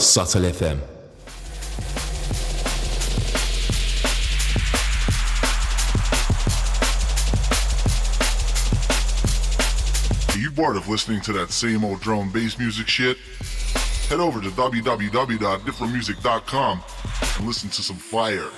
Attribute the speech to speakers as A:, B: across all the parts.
A: Subtle FM.
B: Are you bored of listening to that same old drum bass music shit? Head over to www.differentmusic.com and listen to some fire.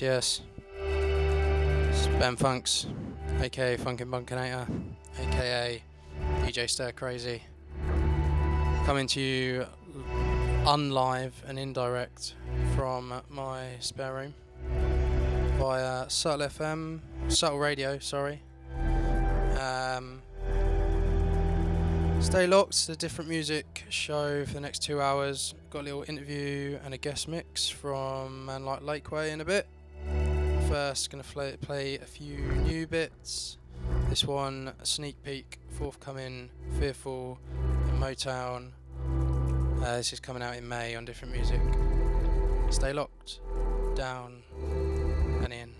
C: Yes. It's Ben Funks, aka Funkin' Bunkinator, aka DJ Stir Crazy. Coming to you unlive and indirect from my spare room via Subtle FM, Subtle Radio, sorry. Um, stay locked, it's a different music show for the next two hours. Got a little interview and a guest mix from Man Like Lakeway in a bit. First, gonna play, play a few new bits. This one, sneak peek, forthcoming, Fearful, in Motown. Uh, this is coming out in May on different music. Stay locked, down, and in.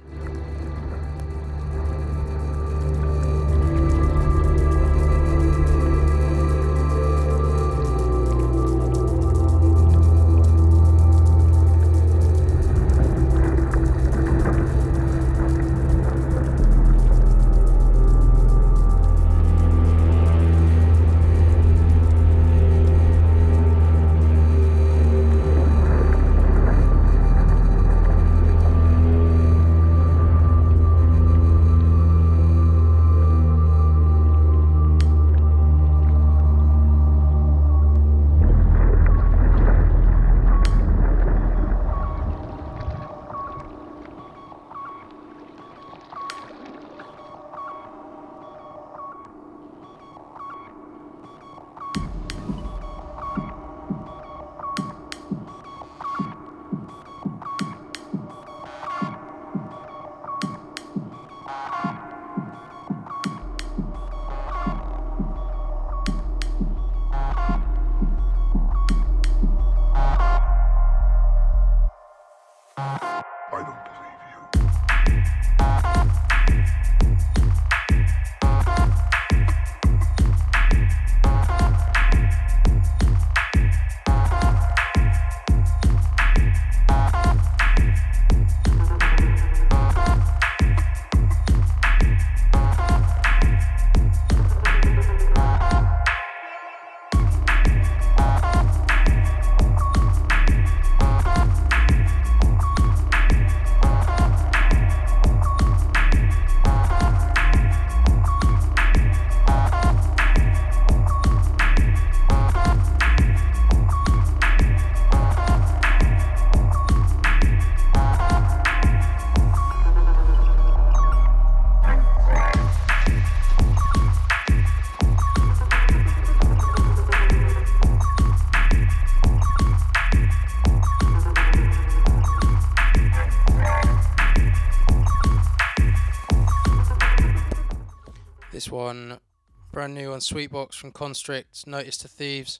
C: Brand new on Sweetbox from Constrict, Notice to Thieves.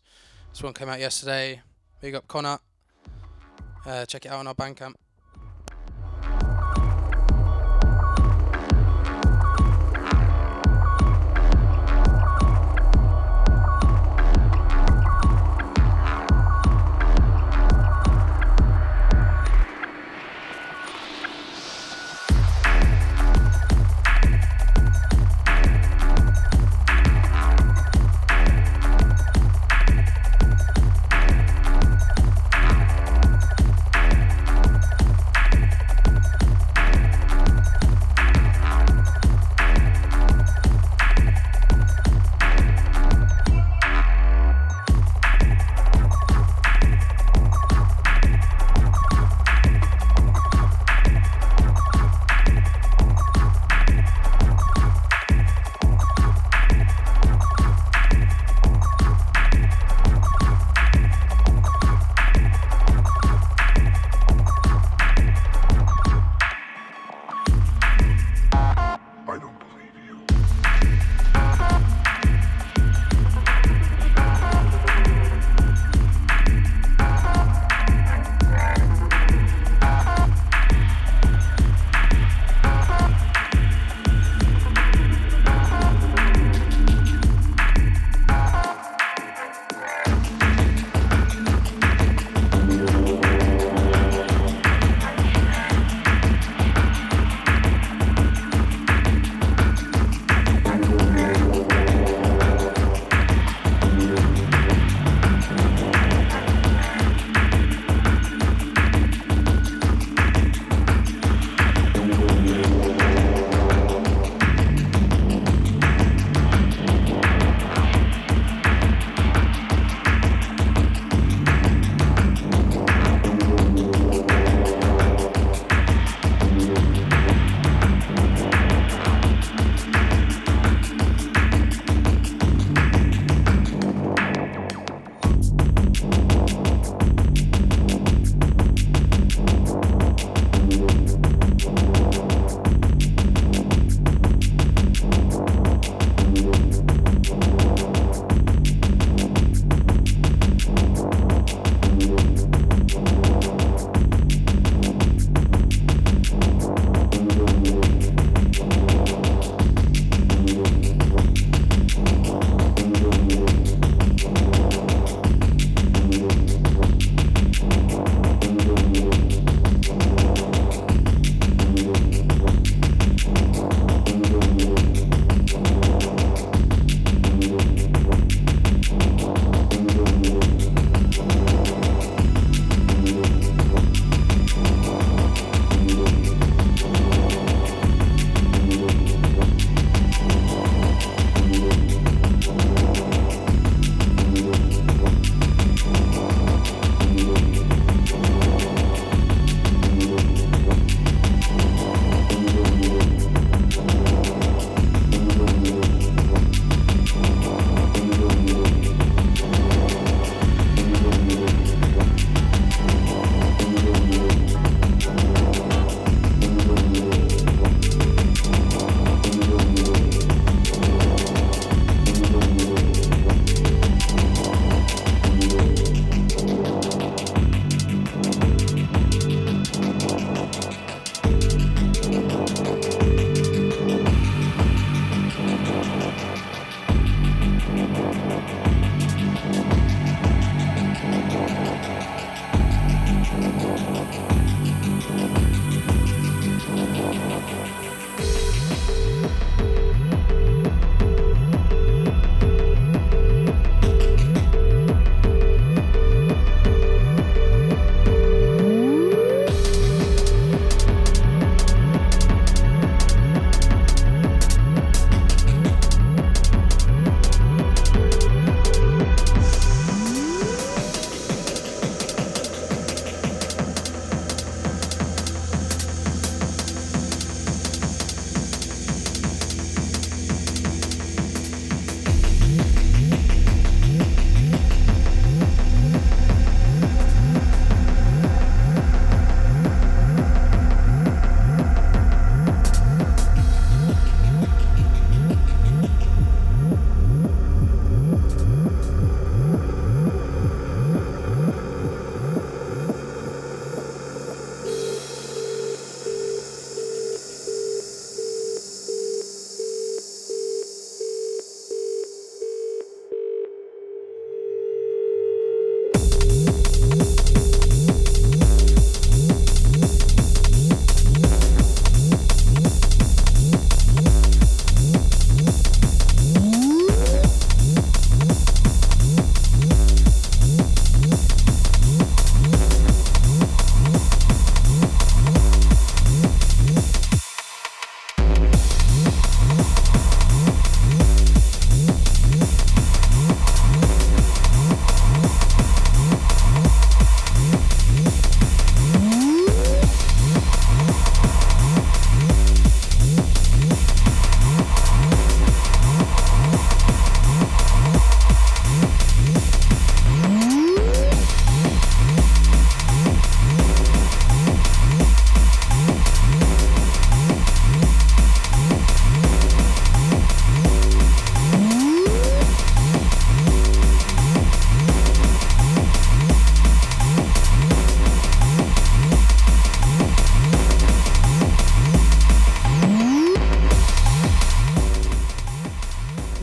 C: This one came out yesterday. Big up Connor. Uh, check it out on our Bandcamp.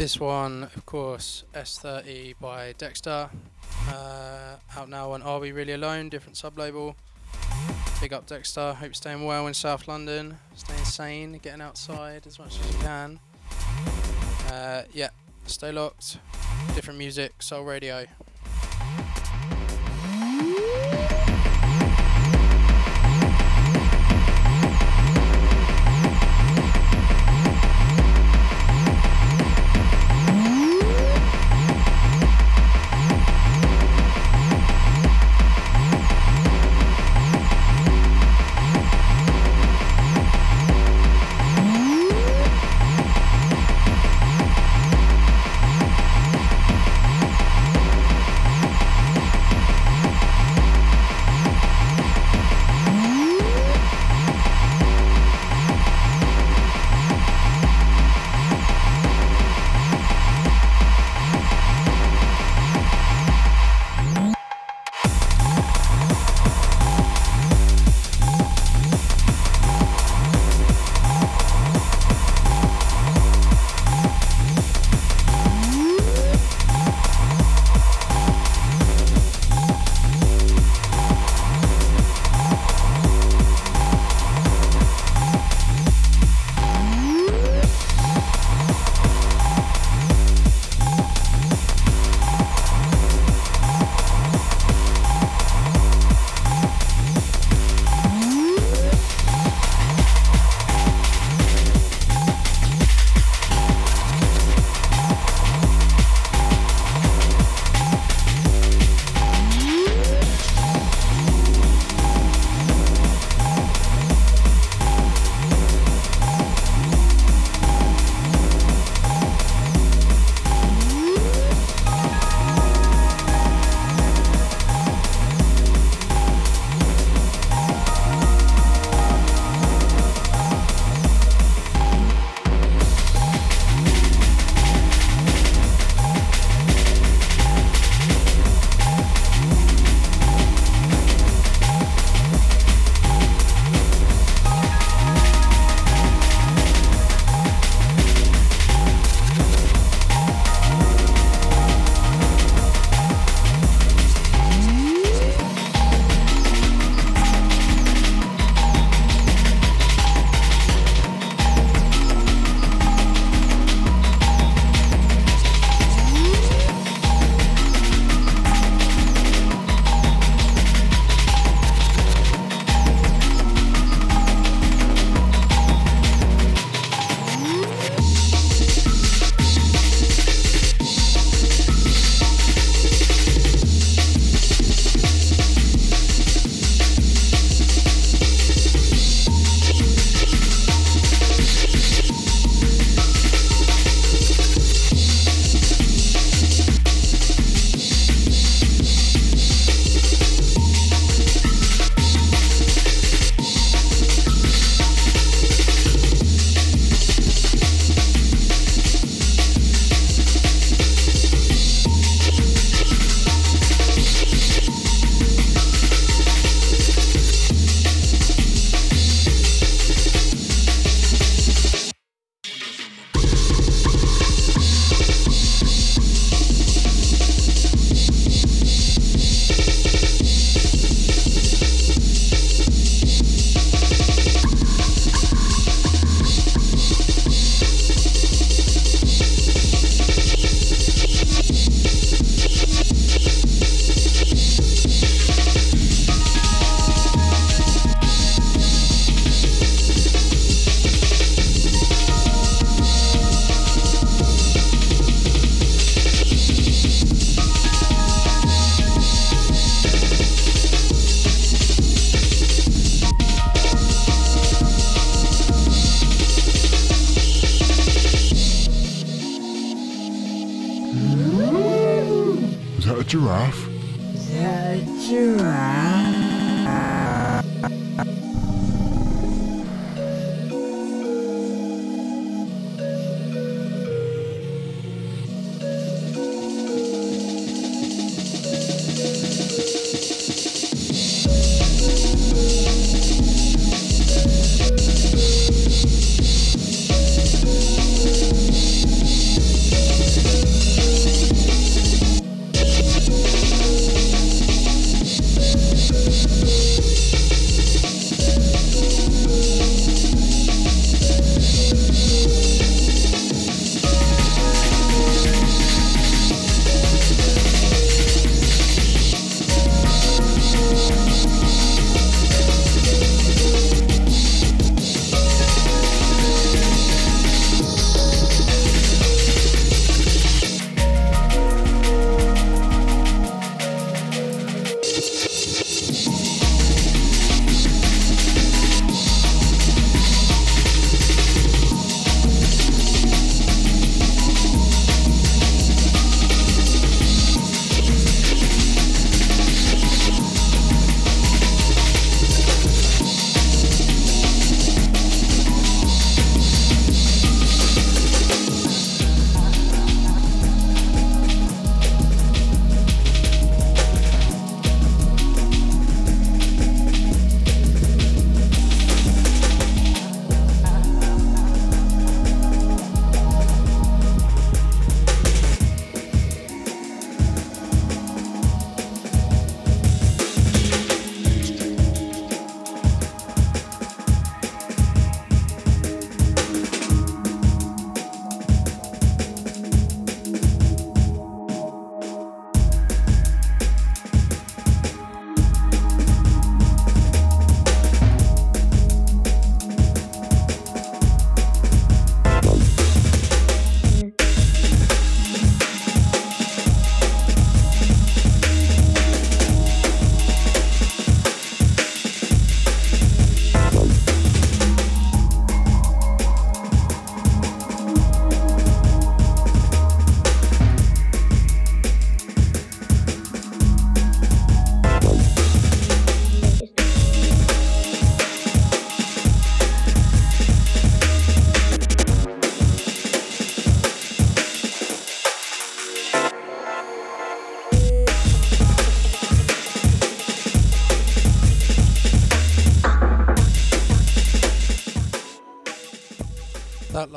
C: This one, of course, S30 by Dexter. Uh, out now on Are We Really Alone, different sub label. Big up Dexter. Hope you're staying well in South London. Staying sane, getting outside as much as you can. Uh, yeah, stay locked. Different music, Soul Radio.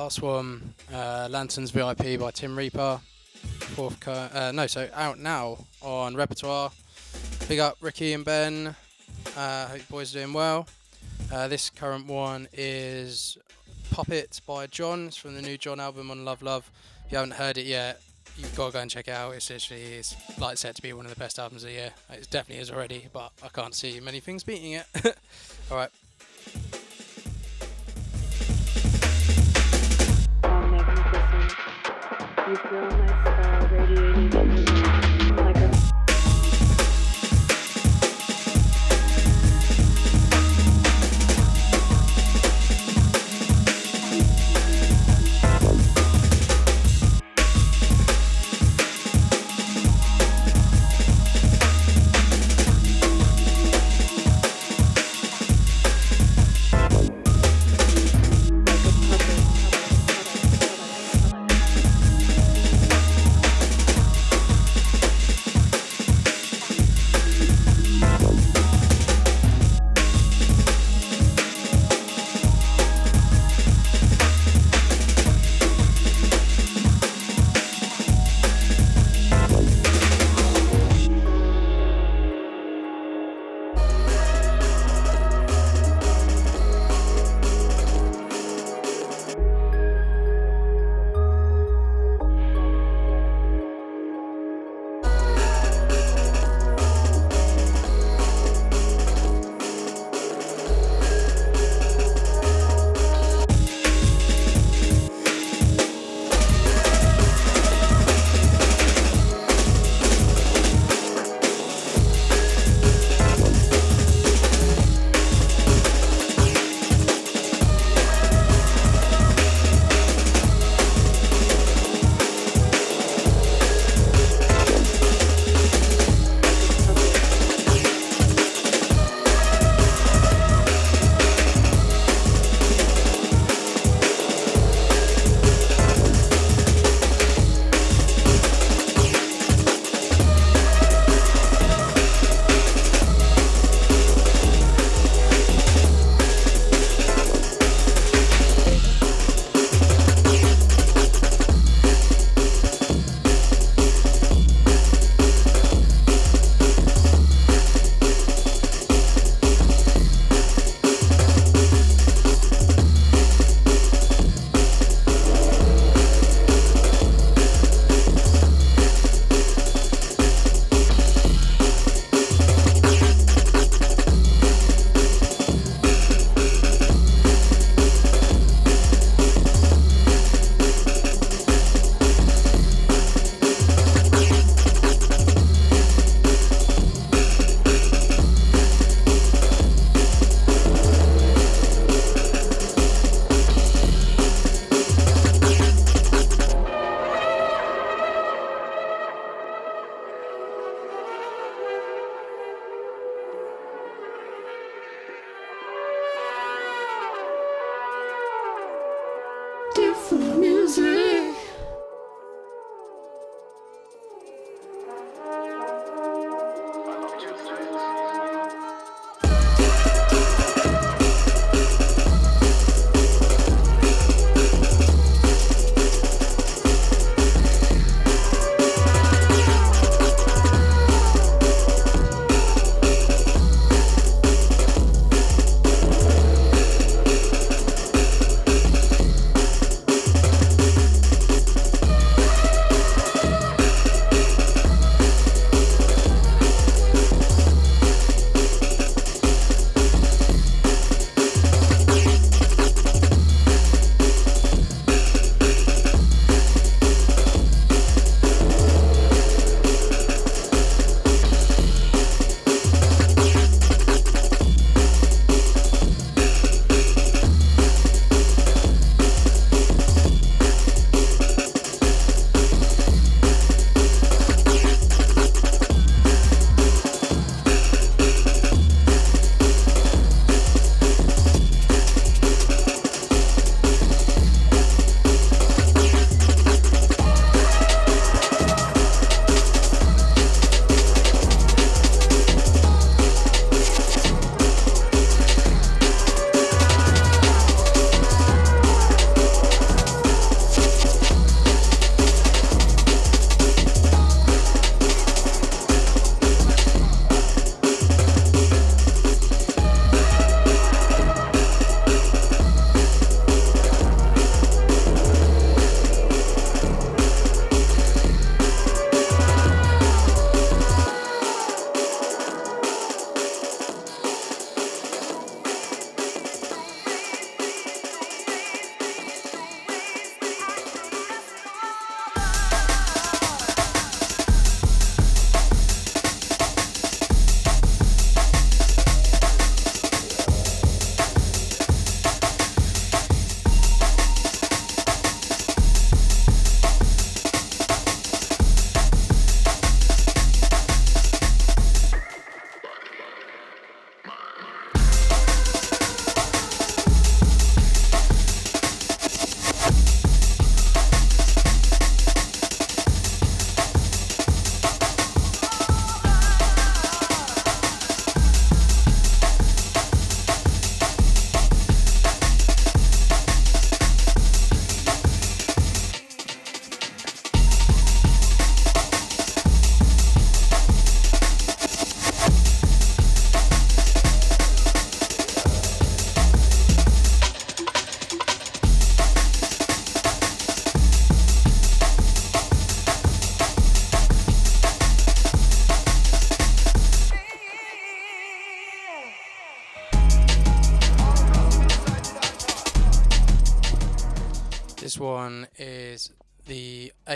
C: Last one, uh, Lanterns VIP by Tim Reaper. Fourth, uh, no, so out now on Repertoire. Big up Ricky and Ben. Uh, hope you boys are doing well. Uh, this current one is Puppet by John. It's from the new John album on Love Love. If you haven't heard it yet, you've got to go and check it out. It's literally it's like set to be one of the best albums of the year. It definitely is already, but I can't see many things beating it. All right.
D: You feel nice,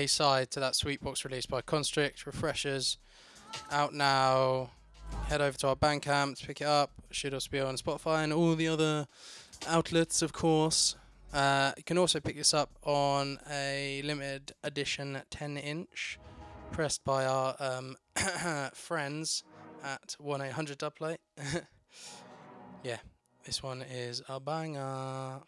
C: Side to that Sweetbox release by Constrict, Refreshers, out now. Head over to our Bandcamp to pick it up. Should also be on Spotify and all the other outlets, of course. Uh, you can also pick this up on a limited edition 10 inch pressed by our um, friends at 1 800 Dubplate. yeah, this one is a banger.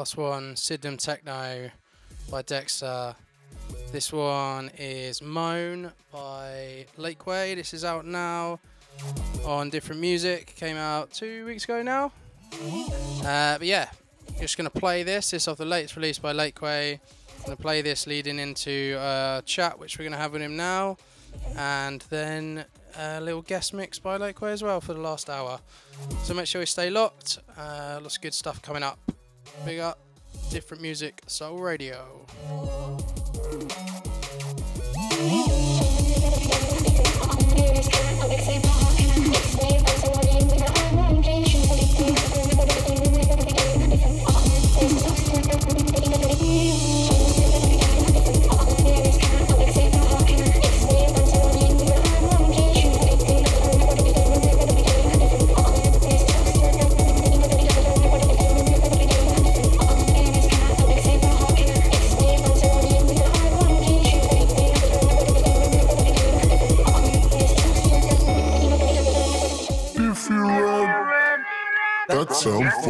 C: Last one, Sydenham Techno by Dexter. This one is Moan by Lakeway. This is out now on Different Music. Came out two weeks ago now. Uh, but yeah, just gonna play this. This is off the latest release by Lakeway. gonna play this leading into a chat which we're gonna have with him now, and then a little guest mix by Lakeway as well for the last hour. So make sure you stay locked. Uh, lots of good stuff coming up. Big up, different music, Soul Radio.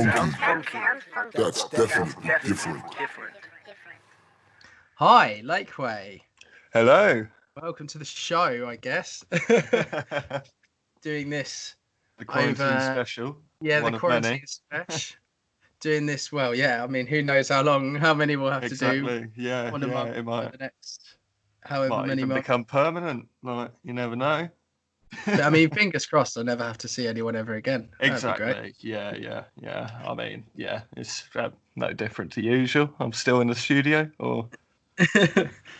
B: funky. That's definitely different.
C: Hi, Lakeway.
E: Hello.
C: Welcome to the show, I guess. Doing this, The
E: quarantine
C: Over-
E: special.
C: yeah,
E: One
C: the
E: of
C: quarantine special. Doing this, well, yeah. I mean, who knows how long, how many we'll have to do
E: Exactly. Yeah.
C: one a
E: yeah,
C: month
E: it
C: for
E: might,
C: the next, however
E: might
C: many
E: even
C: months.
E: become permanent. Like you never know.
C: I mean, fingers crossed, I'll never have to see anyone ever again. That'd
E: exactly. Yeah. Yeah. Yeah. I mean, yeah. It's uh, no different to usual. I'm still in the studio or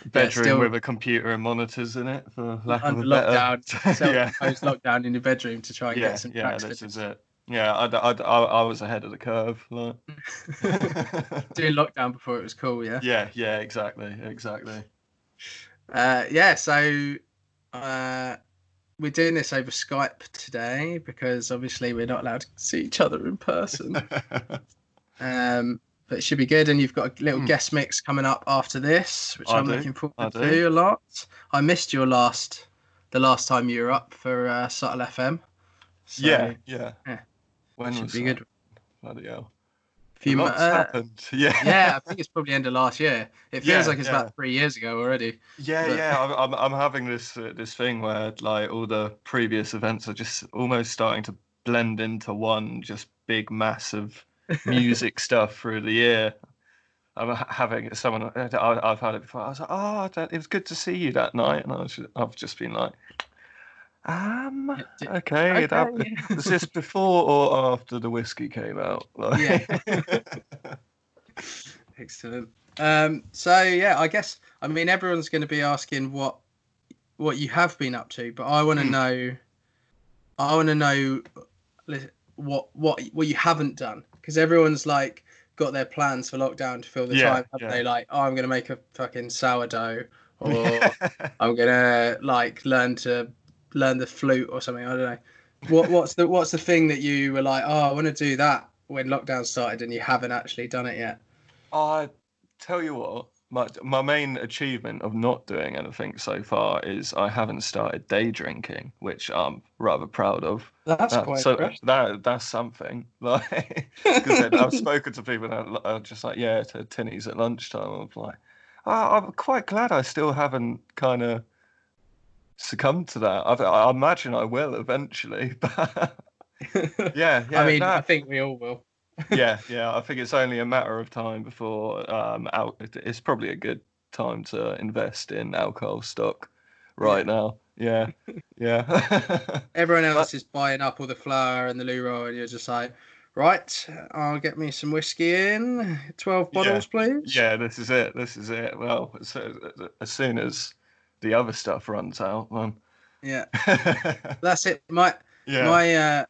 E: bedroom
C: still-
E: with a computer and monitors in it, for lack
C: Under
E: of a better.
C: lockdown,
E: yeah.
C: self lockdown in your bedroom to try and
E: Yeah.
C: get some
E: Yeah. This is it. Yeah. I, I, I, I was ahead of the curve. Like.
C: Doing lockdown before it was cool, yeah.
E: yeah. Yeah. Exactly. Exactly.
C: Uh, yeah, so uh, we're doing this over Skype today because obviously we're not allowed to see each other in person. um, but it should be good, and you've got a little
E: Hmm.
C: guest mix coming up after this, which
E: I
C: I'm
E: do,
C: looking forward
E: I
C: to
E: do.
C: a lot. I missed your last, the last time you were up for uh, Subtle FM. So
E: yeah, yeah.
C: yeah.
E: When
C: should
E: was
C: be
E: that?
C: good.
E: Bloody hell.
C: Few
E: months
C: uh,
E: happened. Yeah.
C: yeah, I think it's probably end of last year. It feels
E: Yeah,
C: like it's
E: yeah.
C: about three years ago already.
E: Yeah,
C: but-
E: yeah. I'm, I'm, having this uh, this thing where like all the previous events are just almost starting to blend into one just big mass of music stuff through the year. I'm having someone I- I've had it before. I was like, oh, it was good to see you that night, and I was, I've just been like, um,
C: Yeah, d-
E: okay, that,
C: okay,
E: was this before or after the whiskey came out? Like-
C: Excellent. Um, so yeah, I guess I mean everyone's going to be asking what what you have been up to, but I want to
E: Hmm.
C: know. I want to know what what what you haven't done because everyone's like got their plans for lockdown to fill the
E: Yeah,
C: time. Haven't
E: yeah.
C: they? Like, oh, I'm going to make a fucking sourdough, or I'm going to like learn to learn the flute or something. I don't know. What what's the what's the thing that you were like? Oh, I want to do that when lockdown started, and you haven't actually done it yet.
E: I tell you what, my my main achievement of not doing anything so far is I haven't started day drinking, which I'm rather proud of.
C: That's
E: That-
C: quite
E: so
C: impressive.
E: that that's something. Like, because I've spoken to people that are just like, yeah, to tinnies at lunchtime. I'm like, oh, I'm quite glad I still haven't kind of succumbed to that. I, I imagine I will eventually, but yeah, yeah.
C: I mean,
E: no.
C: I think we all will.
E: yeah, yeah. I think it's only a matter of time before um, out. It's probably a good time to invest in alcohol stock right now. Yeah, yeah,
C: Everyone else is buying up all the flour and the roll, and you're just like, right, I'll get me some whiskey in. 12
E: Yeah.
C: bottles, please.
E: yeah. This is it. This is it. Well, as, as soon as the other stuff runs out, then
C: Yeah. That's it. My
E: yeah,
C: my uh,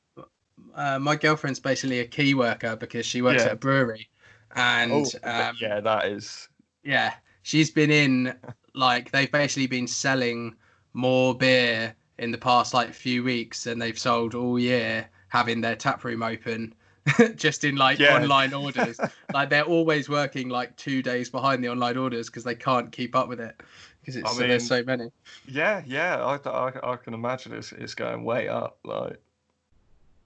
C: uh, my girlfriend's basically a key worker because she works
E: Yeah.
C: at a brewery, and
E: Oh,
C: um,
E: yeah. That is
C: yeah, she's been in like they've basically been selling more beer in the past like few weeks than they've sold all year, having their tap room open. just in like
E: Yeah.
C: online orders like they're always working like two days behind the online orders because they can't keep up with it because it's
E: I
C: so there's
E: mean-
C: so many
E: yeah, yeah. I, I, I can imagine it's it's going way up. Like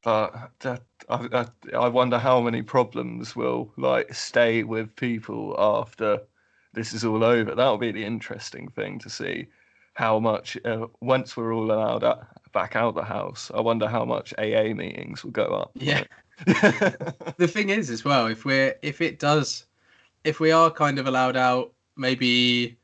E: but that, I, I, I wonder how many problems will like stay with people after this is all over. That'll be the interesting thing to see how much uh, once we're all allowed out, back out of the house. I wonder how much AA meetings will go up.
C: Yeah. the thing is as well if we're if it does if we are kind of allowed out maybe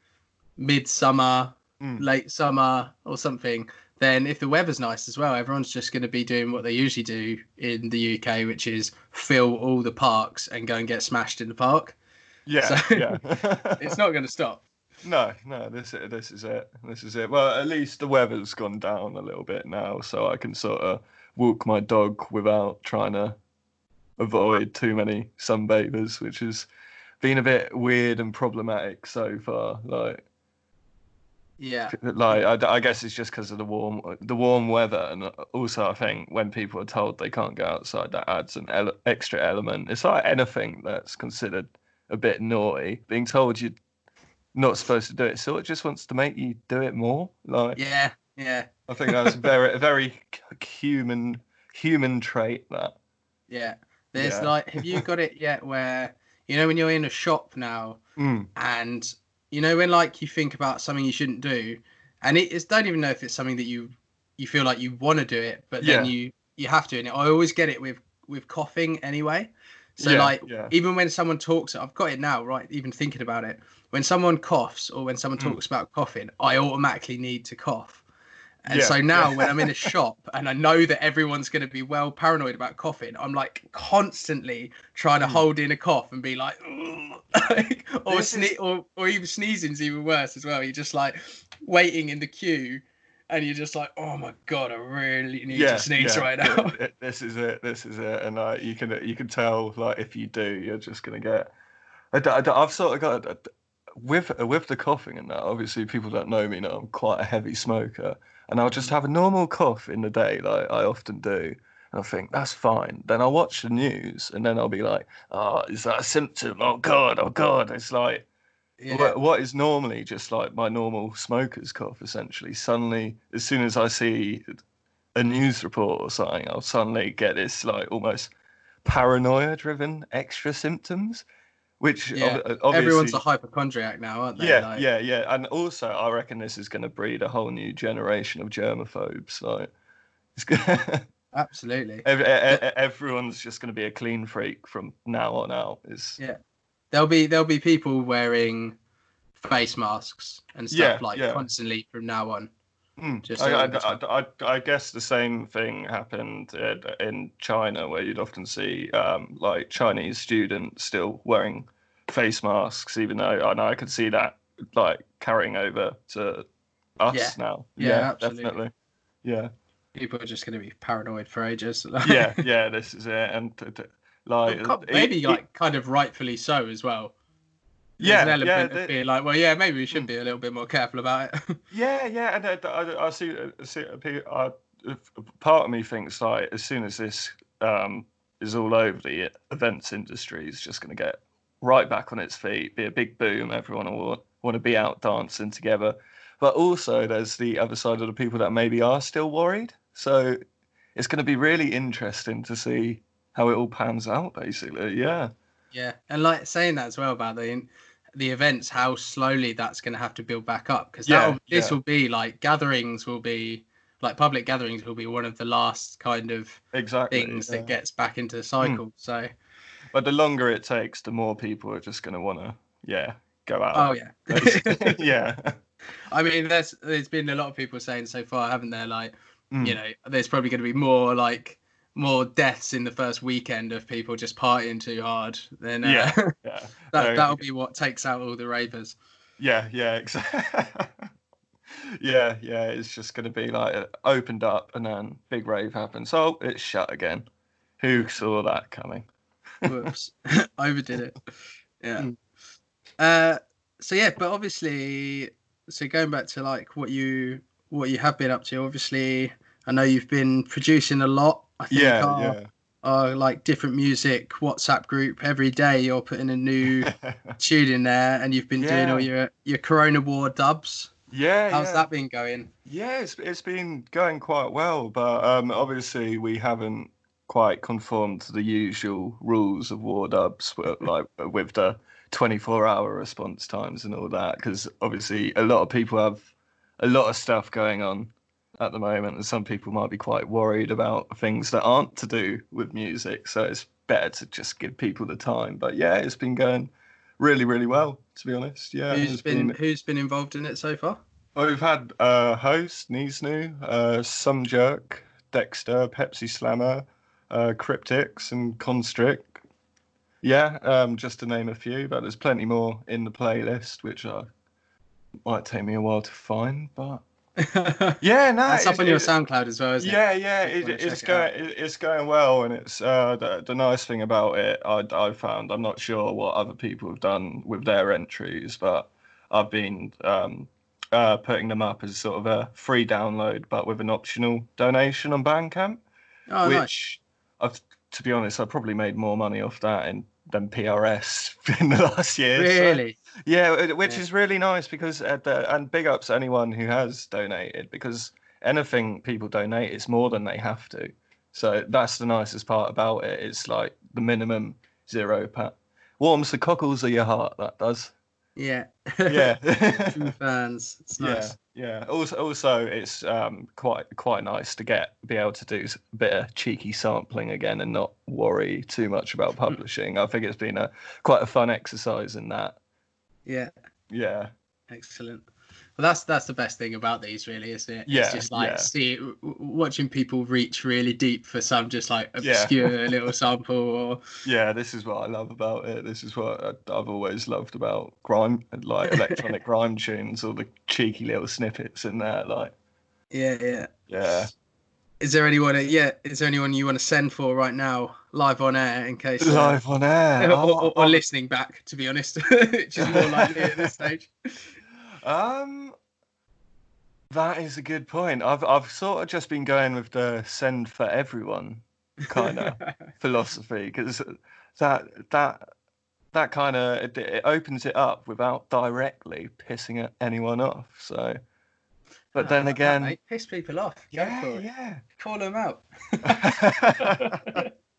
C: midsummer
E: Mm.
C: late summer or something then if the weather's nice as well everyone's just going to be doing what they usually do in the uk which is fill all the parks and go and get smashed in the park
E: yeah,
C: So-
E: yeah.
C: it's not going to stop
E: No, no, this is this is it. This is it. Well, at least the weather's gone down a little bit now, so I can sort of walk my dog without trying to avoid too many sunbathers, which has been a bit weird and problematic so far. Like,
C: yeah
E: like I, I guess it's just because of the warm the warm weather, and also I think when people are told they can't go outside, that adds an ele- extra element. It's like anything that's considered a bit naughty, being told you're not supposed to do it, sort of just wants to make you do it more. Like
C: yeah yeah
E: I think that's very a very human human trait. That
C: yeah there's
E: Yeah.
C: like have you got it yet where you know when you're in a shop now
E: mm,
C: and you know when like you think about something you shouldn't do and it is don't even know if it's something that you you feel like you want to do it but then
E: Yeah.
C: you you have to and i always get it with with coughing anyway so
E: Yeah,
C: like
E: yeah.
C: even when someone talks i've got it now right even thinking about it when someone coughs or when someone
E: Mm.
C: talks about coughing i automatically need to cough and
E: Yeah,
C: so now
E: yeah.
C: when i'm in a shop and i know that everyone's going to be well paranoid about coughing i'm like constantly trying to
E: Mm.
C: hold in a cough and be like, like or sne-
E: is-
C: or or even sneezing's even worse as well. You're just like waiting in the queue, and you're just like, oh my god, I really need
E: yeah,
C: to sneeze
E: yeah,
C: right now.
E: th- This is it. This is it. And like you can you can tell like if you do, you're just gonna get. I, have sort of got with with the coughing and that. Obviously, people don't know me know I'm quite a heavy smoker, and I'll just have a normal cough in the day, like I often do. And I think that's fine. Then I'll watch the news, and then I'll be like, "Oh, is that a symptom? Oh God! Oh God!" It's like
C: yeah.
E: what, what is normally just like my normal smoker's cough, essentially. Suddenly, as soon as I see a news report or something, I'll suddenly get this like almost paranoia-driven extra symptoms, which
C: Yeah,
E: ob- obviously, uh,
C: Everyone's a hypochondriac now, aren't they?
E: yeah,
C: Like,
E: yeah, yeah, and also I reckon this is going to breed a whole new generation of germaphobes. Like, it's gonna,
C: absolutely.
E: ev- e- e- everyone's just going to be a clean freak from now on out. Is
C: Yeah. There'll be there'll be people wearing face masks and stuff
E: Yeah,
C: like constantly from now on.
E: Mm.
C: Just
E: I, I. I, I, guess the same thing happened uh, in China, where you'd often see um, like Chinese students still wearing face masks, even though I know I could see that like carrying over to us
C: Yeah.
E: now.
C: Yeah, absolutely.
E: definitely. Yeah,
C: People are just going to be paranoid for ages.
E: yeah, yeah. This is it, and t- t- like it-
C: maybe
E: it-
C: like kind of rightfully so as well.
E: Yeah,
C: an
E: yeah,
C: element
E: the-
C: of being like, well, yeah, maybe we should be a little bit more careful about it.
E: Yeah, yeah, and I, I, I see, I see uh, a I, part of me thinks like as soon as this um, is all over, the events industry is just going to get right back on its feet, be a big boom. Everyone will want to be out dancing together, but also there's the other side of the people that maybe are still worried. So it's going to be really interesting to see how it all pans out. Basically, yeah,
C: yeah, and like saying that as well about the the events, how slowly that's going to have to build back up because
E: Yeah,
C: this
E: yeah.
C: will be like gatherings will be like public gatherings will be one of the last kind of
E: exactly.
C: things
E: yeah.
C: that gets back into the cycle. So,
E: But the longer it takes, the more people are just going to want to, yeah, go out.
C: oh yeah,
E: yeah.
C: I mean, there's there's been a lot of people saying so far, haven't there? Like,
E: Mm.
C: you know, there's probably going to be more like more deaths in the first weekend of people just partying too hard. Then uh,
E: Yeah. Yeah.
C: that that'll be what takes out all the ravers.
E: Yeah. Yeah. Exactly. yeah. Yeah. It's just going to be like opened up and then big rave happens. Oh, it's shut again. Who saw that coming?
C: Whoops, overdid it. Yeah.
E: Mm.
C: Uh, so yeah, but obviously, so going back to like what you what you have been up to. Obviously, I know you've been producing a lot. I think
E: Yeah.
C: our,
E: Yeah.
C: our like different music WhatsApp group every day. You're putting a new tune in there, and you've been doing all your your Corona War dubs.
E: yeah.
C: How's
E: yeah.
C: that been going?
E: Yeah, it's, it's been going quite well, but um, obviously we haven't quite conformed to the usual rules of war dubs, like with the 24 hour response times and all that. Because obviously, a lot of people have a lot of stuff going on at the moment, and some people might be quite worried about things that aren't to do with music. So it's better to just give people the time. But yeah, it's been going really, really well, to be honest. Yeah,
C: who's
E: it's
C: been who's been involved in it so far?
E: well, we've had uh, host Neesnu, uh, some jerk, Dexter, Pepsi Slammer, uh, Cryptics, and Constrict. Yeah, um, just to name a few, but there's plenty more in the playlist, which uh, might take me a while to find. But yeah, no,
C: That's up on your SoundCloud as well, isn't it?
E: yeah, yeah, it, it's going, it, it's going well, and it's uh, the the nice thing about it. I I found I'm not sure what other people have done with their entries, but I've been um, uh, putting them up as sort of a free download, but with an optional donation on Bandcamp,
C: Oh, nice.
E: which I've to be honest, I probably made more money off that in than PRS in the last year. so-
C: Really?
E: Yeah, which
C: Yeah.
E: is really nice because uh, the, and big ups to anyone who has donated because anything people donate is more than they have to. So that's the nicest part about it. It's like the minimum zero pat. Warms the cockles of your heart. That does.
C: Yeah.
E: Yeah.
C: True fans. It's nice.
E: Yeah, yeah. Also, also, it's um, quite quite nice to get be able to do a bit of cheeky sampling again and not worry too much about publishing. I think it's been a quite a fun exercise in that.
C: Yeah.
E: Yeah,
C: Excellent. Well, that's that's the best thing about these, really, isn't it?
E: Yeah,
C: It's just like
E: yeah.
C: see watching people reach really deep for some just like
E: Yeah.
C: obscure little sample or
E: Yeah, this is what I love about it. This is what I've always loved about grime, like electronic grime tunes, all the cheeky little snippets in there. Like,
C: yeah, yeah.
E: yeah,
C: Is there anyone? Yeah, is there anyone you want to send for right now, live on air, in case? uh,
E: live on air.
C: or,
E: Oh,
C: or, or listening back, to be honest, which is more likely at this stage.
E: Um, that is a good point. I've I've sort of just been going with the send for everyone kind of philosophy because that that that kind of it, it opens it up without directly pissing anyone off. So, but then
C: fuck that,
E: again,
C: piss people off. Go
E: yeah, yeah.
C: Call them out.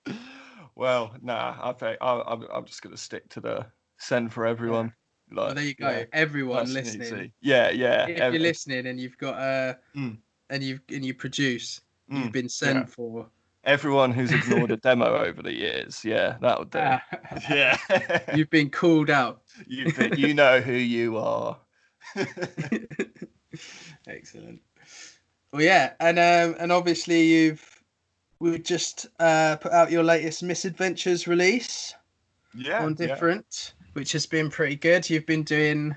E: well, nah, I think I, I'm, I'm just going to stick to the send for everyone. Like,
C: Well, there you go.
E: yeah,
C: Everyone listening.
E: Yeah, yeah.
C: If
E: ev-
C: you're listening and you've got uh,
E: Mm.
C: and you and you produce,
E: mm,
C: you've been sent for.
E: Everyone who's ignored a demo over the years, yeah, that would do.
C: Ah,
E: yeah,
C: you've been called out.
E: you you know who you are.
C: Excellent. Well, yeah, and um, and obviously you've we've just uh, put out your latest Misadventures release
E: yeah,
C: on
E: yeah.
C: different, which has been pretty good. You've been doing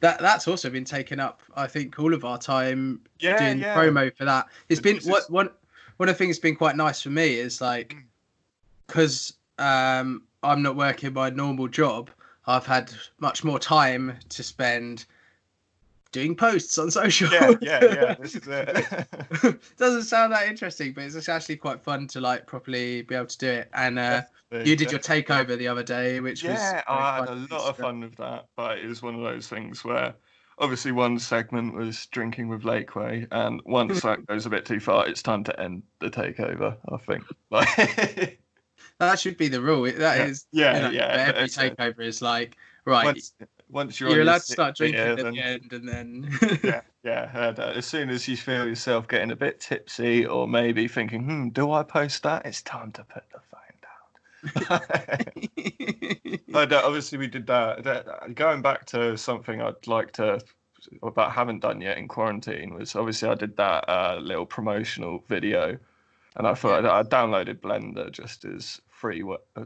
C: that. That's also been taking up, I think, all of our time
E: Yeah,
C: doing
E: yeah.
C: promo for that. It's been
E: This
C: what
E: is-
C: one one of the things that's been quite nice for me is like because um, I'm not working my normal job. I've had much more time to spend doing posts on social.
E: Yeah, yeah, yeah. This is it.
C: Doesn't sound that interesting, but it's actually quite fun to like properly be able to do it. And uh, you did your takeover the other day, which was
E: yeah, I had a lot of fun with that, but it was one of those things where obviously one segment was drinking with Lakeway, and once that goes a bit too far, it's time to end the takeover. I think. Like,
C: That should be the rule. That
E: Yeah,
C: is,
E: yeah,
C: you know,
E: yeah,
C: Every takeover is like right.
E: once, once you're,
C: you're allowed to start drinking at
E: then-
C: the end, and then
E: yeah, yeah. Uh, as soon as you feel yourself getting a bit tipsy, or maybe thinking, "Hmm, do I post that?" It's time to put the phone down. but uh, obviously, we did that. that. uh, Going back to something I'd like to, but haven't done yet in quarantine was obviously I did that uh, little promotional video, and I thought I downloaded Blender just as free,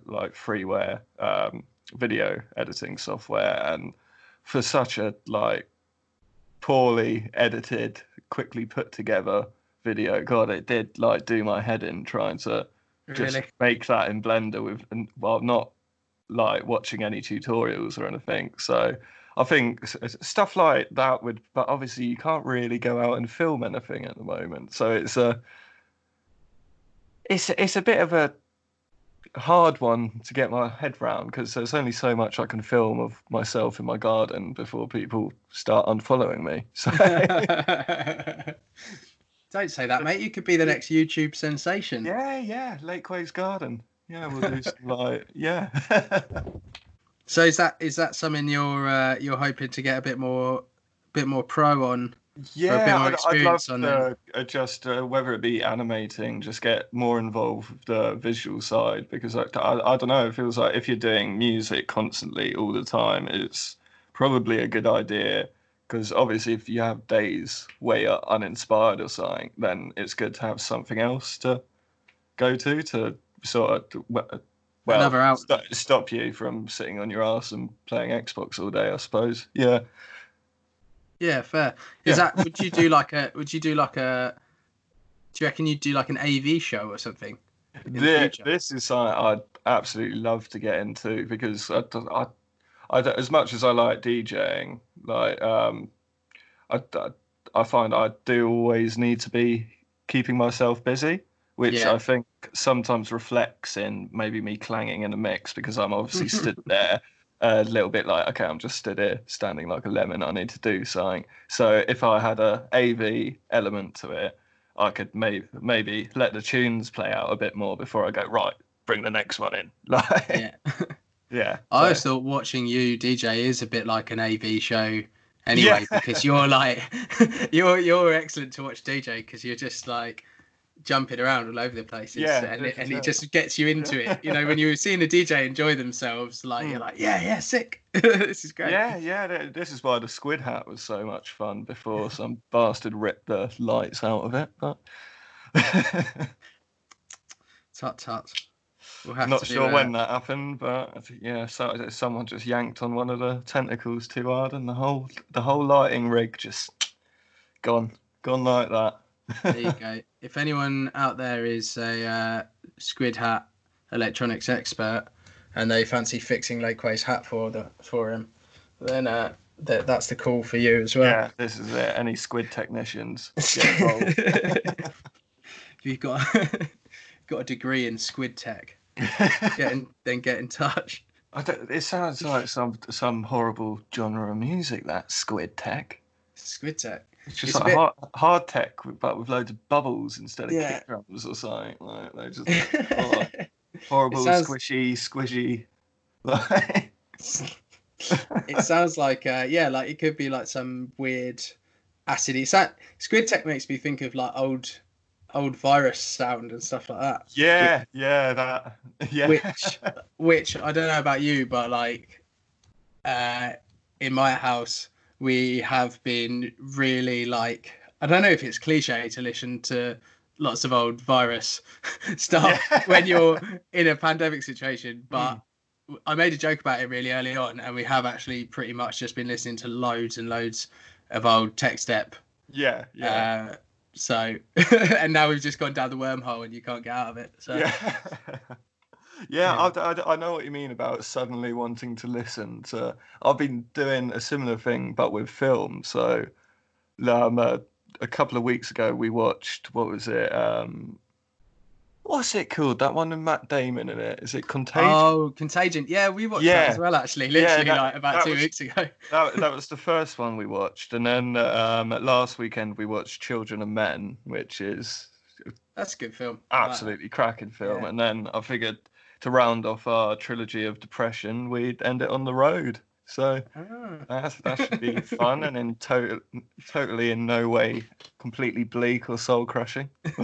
E: like freeware um, video editing software, and for such a like poorly edited, quickly put together video. God, it did like do my head in trying to just
C: really.
E: make that in Blender with, and well, not like watching any tutorials or anything. So I think stuff like that would, but obviously you can't really go out and film anything at the moment. So it's a, it's it's a bit of a hard one to get my head round because there's only so much I can film of myself in my garden before people start unfollowing me. So
C: Don't say that, mate. You could be the next YouTube sensation.
E: Yeah, yeah, Lakeways Garden. Yeah, we'll do some like yeah.
C: So is that is that something you're uh, you're hoping to get a bit more bit more pro on?
E: Yeah, I'd, I'd love
C: on
E: to adjust uh, whether it be animating, just get more involved with the visual side because I, I, I don't know. It feels like if you're doing music constantly all the time, it's probably a good idea. Because obviously, if you have days where you're uninspired or something, then it's good to have something else to go to to sort of well,
C: Another out-
E: st- stop you from sitting on your ass and playing Xbox all day. I suppose. Yeah.
C: Yeah, fair. Is
E: Yeah.
C: that would you do like a would you do like a do you reckon you'd do like an AV show or something? in the
E: this is something I'd absolutely love to get into because I, I, I as much as I like DJing, like um, I, I, I find I do always need to be keeping myself busy, which
C: Yeah.
E: I think sometimes reflects in maybe me clanging in a mix because I'm obviously stood there a little bit like okay, I'm just stood here standing like a lemon. I need to do something. So if I had a AV element to it. I could maybe maybe let the tunes play out a bit more before I go right. Bring the next one in. Like, yeah,
C: Yeah. I
E: so-
C: always thought watching you DJ is a bit like an AV show anyway
E: Yeah.
C: because you're like you're you're excellent to watch DJ because you're just like jumping around all over the place.
E: Yeah,
C: and it, and it just gets you into it. You know, when you're seeing a DJ enjoy themselves, like you're
E: Mm.
C: like, yeah, yeah, sick. this is great.
E: yeah, yeah. This is why the squid hat was so much fun before some bastard ripped the lights out of it. But
C: Tut tut. We'll have
E: not
C: do
E: sure when that happened, but yeah, so someone just yanked on one of the tentacles too hard, and the whole the whole lighting rig just gone gone like that.
C: There you go. If anyone out there is a uh, squid hat electronics expert and they fancy fixing Lakeway's hat for the for him, then uh, that that's the call for you as well.
E: yeah, this is it. Any squid technicians
C: if you've got got a degree in squid tech, get in, then get in touch.
E: I don't, it sounds like some some horrible genre of music. That squid tech.
C: Squid tech.
E: It's just
C: It's a
E: like
C: bit-
E: hard, hard tech, but with loads of bubbles instead of
C: Yeah.
E: kick drums or something. Like they're just oh, horrible,
C: sounds-
E: squishy, squishy. Like,
C: it sounds like uh, yeah, like it could be like some weird acidy. Sa- squid tech makes me think of like old old virus sound and stuff like that.
E: yeah, yeah, that. Yeah.
C: Which which I don't know about you, but like uh, in my house we have been really like I don't know if it's cliche to listen to lots of old virus stuff
E: Yeah.
C: when you're in a pandemic situation, but I made a joke about it really early on, and we have actually pretty much just been listening to loads and loads of old tech step.
E: yeah, yeah.
C: Uh, so, and now we've just gone down the wormhole, and you can't get out of it. So,
E: yeah. yeah,
C: Yeah.
E: I, I, I know what you mean about suddenly wanting to listen to. I've been doing a similar thing, but with film. So, um, uh, a couple of weeks ago, we watched what was it? Um, what's it called? That one with Matt Damon in it. Is it Contagion?
C: oh, Contagion. Yeah, we watched that as well. Actually,
E: Yeah,
C: literally
E: that-
C: like about two
E: was-
C: weeks ago.
E: that, that was the first one we watched, and then um, last weekend we watched Children of Men, which is
C: That's a good film.
E: Absolutely cracking film.
C: Yeah.
E: And then I figured to round off our trilogy of depression, we'd end it on the road. So that that should be fun and in total, totally in no way completely bleak or soul crushing.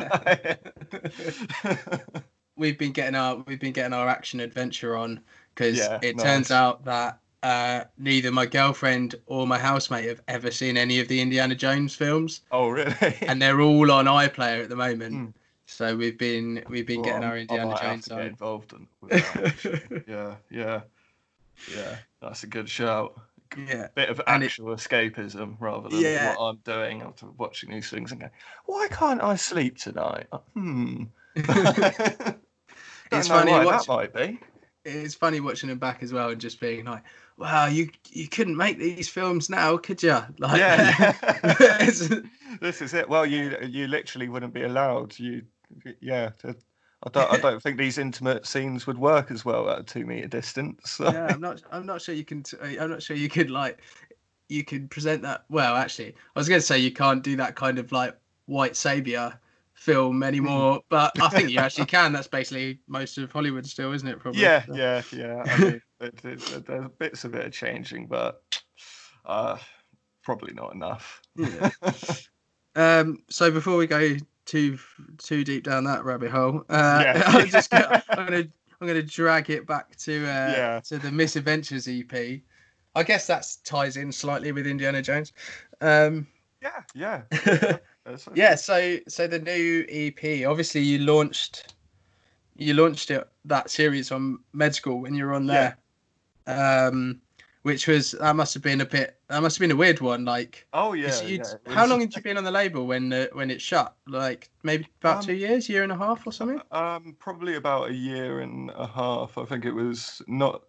C: we've been getting our we've been getting our action adventure on because
E: Yeah,
C: it
E: nice.
C: turns out that uh, neither my girlfriend or my housemate have ever seen any of the Indiana Jones films,
E: oh really?
C: and they're all on iPlayer at the moment.
E: Mm.
C: So we've been we've been
E: Well,
C: getting our Indiana Jones on.
E: involved in, yeah, yeah, yeah. That's a good shout.
C: Yeah,
E: bit of
C: And it-
E: actual escapism rather than
C: Yeah.
E: what I'm doing after watching these things and going, why can't I sleep tonight? Uh, Hmm.
C: It's funny watch-
E: that might be.
C: it's funny watching them back as well and just being like, "Wow, you you couldn't make these films now, could you?" Like,
E: Yeah. this is it. Well, you you literally wouldn't be allowed. You, yeah. I don't. I don't think these intimate scenes would work as well at a two meter distance. So.
C: yeah, I'm not. I'm not sure you can. T- I'm not sure you could like. You could present that. Well, actually, I was going to say you can't do that kind of like white savior film anymore. But I think you actually can. That's basically most of Hollywood still, isn't it? Probably.
E: Yeah,
C: So-
E: yeah, yeah. I mean, it, it, it- there's bits of it are changing, but uh, probably not enough.
C: Yeah. Um, so before we go too too deep down that rabbit hole, uh,
E: Yeah.
C: I'm just gonna, I'm gonna I'm gonna drag it back to uh,
E: Yeah.
C: to the Misadventures EP. I guess that ties in slightly with Indiana Jones. Um,
E: Yeah, yeah.
C: Yeah, so so the new EP, obviously you launched you launched it that series on Med School when you were on
E: Yeah.
C: there. Um, which was that must have been a bit that must have been a weird one. Like,
E: Oh yeah. yeah.
C: how long had you been on the label when uh, when it shut? Like maybe about
E: Um,
C: two years, year and a half or something.
E: Um, probably about a year and a half. I think it was not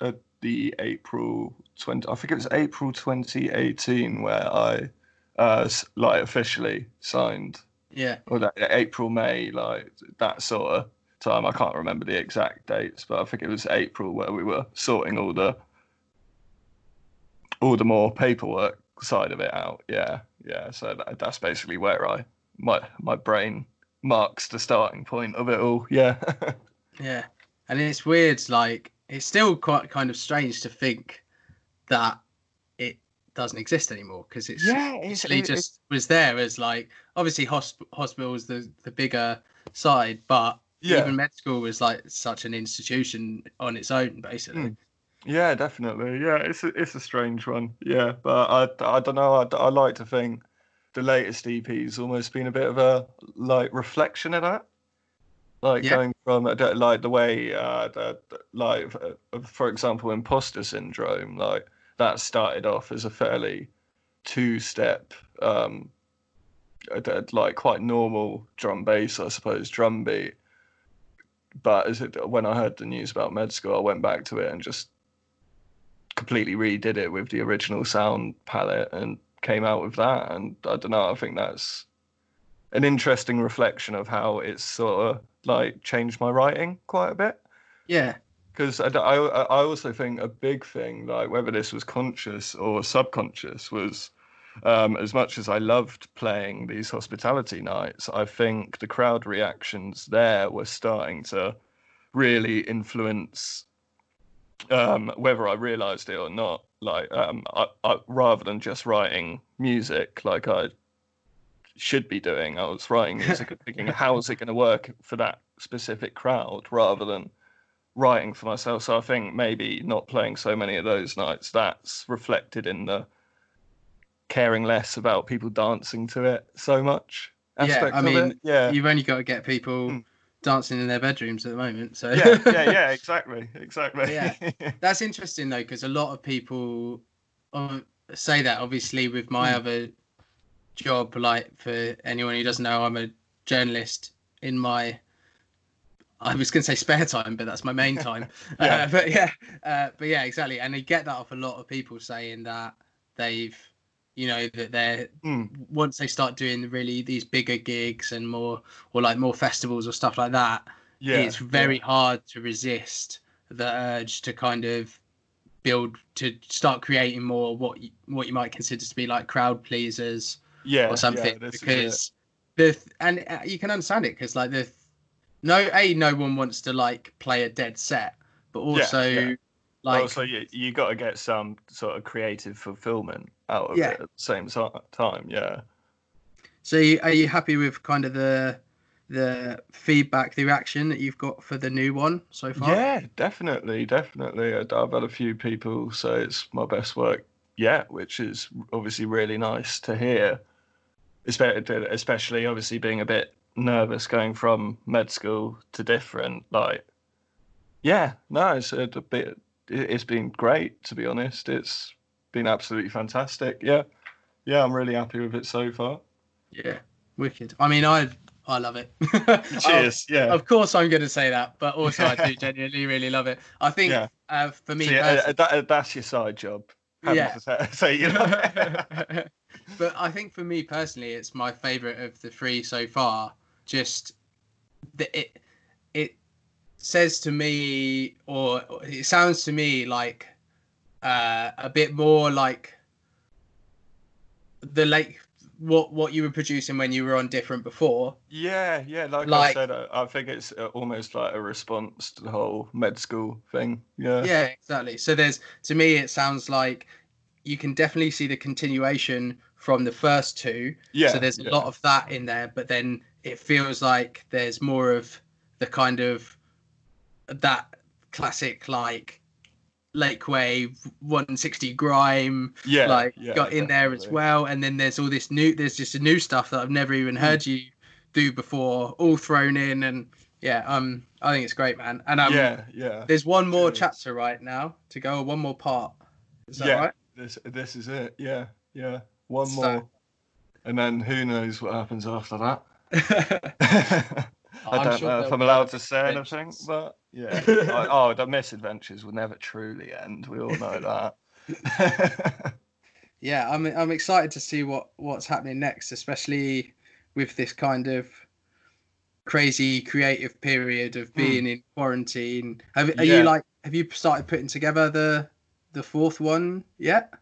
E: at the April twenty. I think it was April twenty eighteen where I, uh, like officially signed,
C: Yeah,
E: or that April May like that sort of time. I can't remember the exact dates, but I think it was April where we were sorting all the, all the more paperwork side of it out. Yeah, yeah. So that, that's basically where I my my brain marks the starting point of it all. Yeah.
C: yeah, and it's weird. Like it's still quite kind of strange to think that it doesn't exist anymore because it's
E: yeah, it's, it-
C: just was there as like obviously hosp- hospitals the the bigger side, but
E: yeah,
C: even med school was like such an institution on its own basically.
E: Mm. Yeah, definitely. Yeah, it's a, it's a strange one. Yeah, but I I don't know. I, I like to think the latest EP's almost been a bit of a like reflection of that. Like
C: Yeah.
E: going from uh, like the way uh, the, like uh, for example, imposter syndrome. Like that started off as a fairly two-step um uh, like quite normal drum bass, I suppose, drum beat. But as it, when I heard the news about med school, I went back to it and just completely redid it with the original sound palette and came out with that. And I don't know, I think that's an interesting reflection of how it's sort of like changed my writing quite a bit
C: Yeah,
E: because I, I, I also think a big thing like whether this was conscious or subconscious was um, as much as I loved playing these hospitality nights, I think the crowd reactions there were starting to really influence um, whether I realized it or not. Like, um, I, I, rather than just writing music like I should be doing, I was writing music and thinking, how's it going to work for that specific crowd rather than writing for myself. So I think maybe not playing so many of those nights, that's reflected in the caring less about people dancing to it so much.
C: Yeah, I mean,
E: yeah.
C: you've only got to get people
E: Mm.
C: Dancing in their bedrooms at the moment. So
E: yeah, yeah, yeah, exactly, exactly.
C: Yeah. That's interesting though, because a lot of people uh, say that. Obviously, with my
E: Mm.
C: other job, like for anyone who doesn't know, I'm a journalist in my. I was going to say spare time, but that's my main time.
E: Yeah.
C: uh, but yeah, uh, but yeah, exactly. And I get that off a lot of people saying that they've, you know, that they're
E: Mm.
C: once they start doing really these bigger gigs and more or like more festivals or stuff like that
E: yeah,
C: it's very hard to resist the urge to kind of build to start creating more what you, what you might consider to be like crowd pleasers
E: yeah,
C: or something
E: yeah, this is it.
C: because the and uh, you can understand it because like the no a no one wants to like play a dead set but also
E: yeah.
C: like
E: also you you got to get some sort of creative fulfillment out of
C: Yeah.
E: it at the same time. Yeah.
C: so you, are you happy with kind of the the feedback the reaction that you've got for the new one so far
E: Yeah, definitely, definitely. I've had a few people say it's my best work yet, which is obviously really nice to hear. Especially, especially obviously being a bit nervous going from med school to different. Like, yeah, no, it's uh, a, a bit. It's been great to be honest. It's been absolutely fantastic. Yeah, yeah, I'm really happy with it so far.
C: yeah wicked i mean i i love it
E: Cheers. Yeah.
C: Of course, I'm going to say that, but also I do genuinely really love it. I think
E: Yeah.
C: uh, for me,
E: So, yeah, uh, that, uh, that's your side job.
C: Yeah.
E: say, say you love it.
C: but I think for me personally, it's my favorite of the three so far. Just that it it says to me, or it sounds to me like uh, a bit more like the late what what you were producing when you were on different before.
E: Yeah, yeah. Like,
C: Like-
E: I said, I, I think it's uh, almost like a response to the whole med school thing. Yeah.
C: Yeah, exactly. So there's to me it sounds like you can definitely see the continuation from the first two.
E: Yeah.
C: so there's a
E: yeah.
C: lot of that in there, but then it feels like there's more of the kind of that classic like Lakeway 160 grime
E: yeah,
C: like
E: yeah,
C: got in there as well. And then there's all this new there's just a new stuff that i've never even heard you do before all thrown in. And yeah um i think it's great man. And um
E: yeah, yeah.
C: there's one more chapter right now to go one more part. Is that
E: yeah,
C: right?
E: this this is it. Yeah, yeah. One
C: So-
E: more, and then who knows what happens after that. I
C: I'm
E: don't
C: sure
E: know if I'm allowed to say anything, but yeah. Like, oh, the misadventures will never truly end. We all know that.
C: yeah i'm i'm excited to see what what's happening next especially with this kind of crazy creative period of being in quarantine have, are
E: Hmm. Yeah.
C: you like have you started putting together the the fourth one yet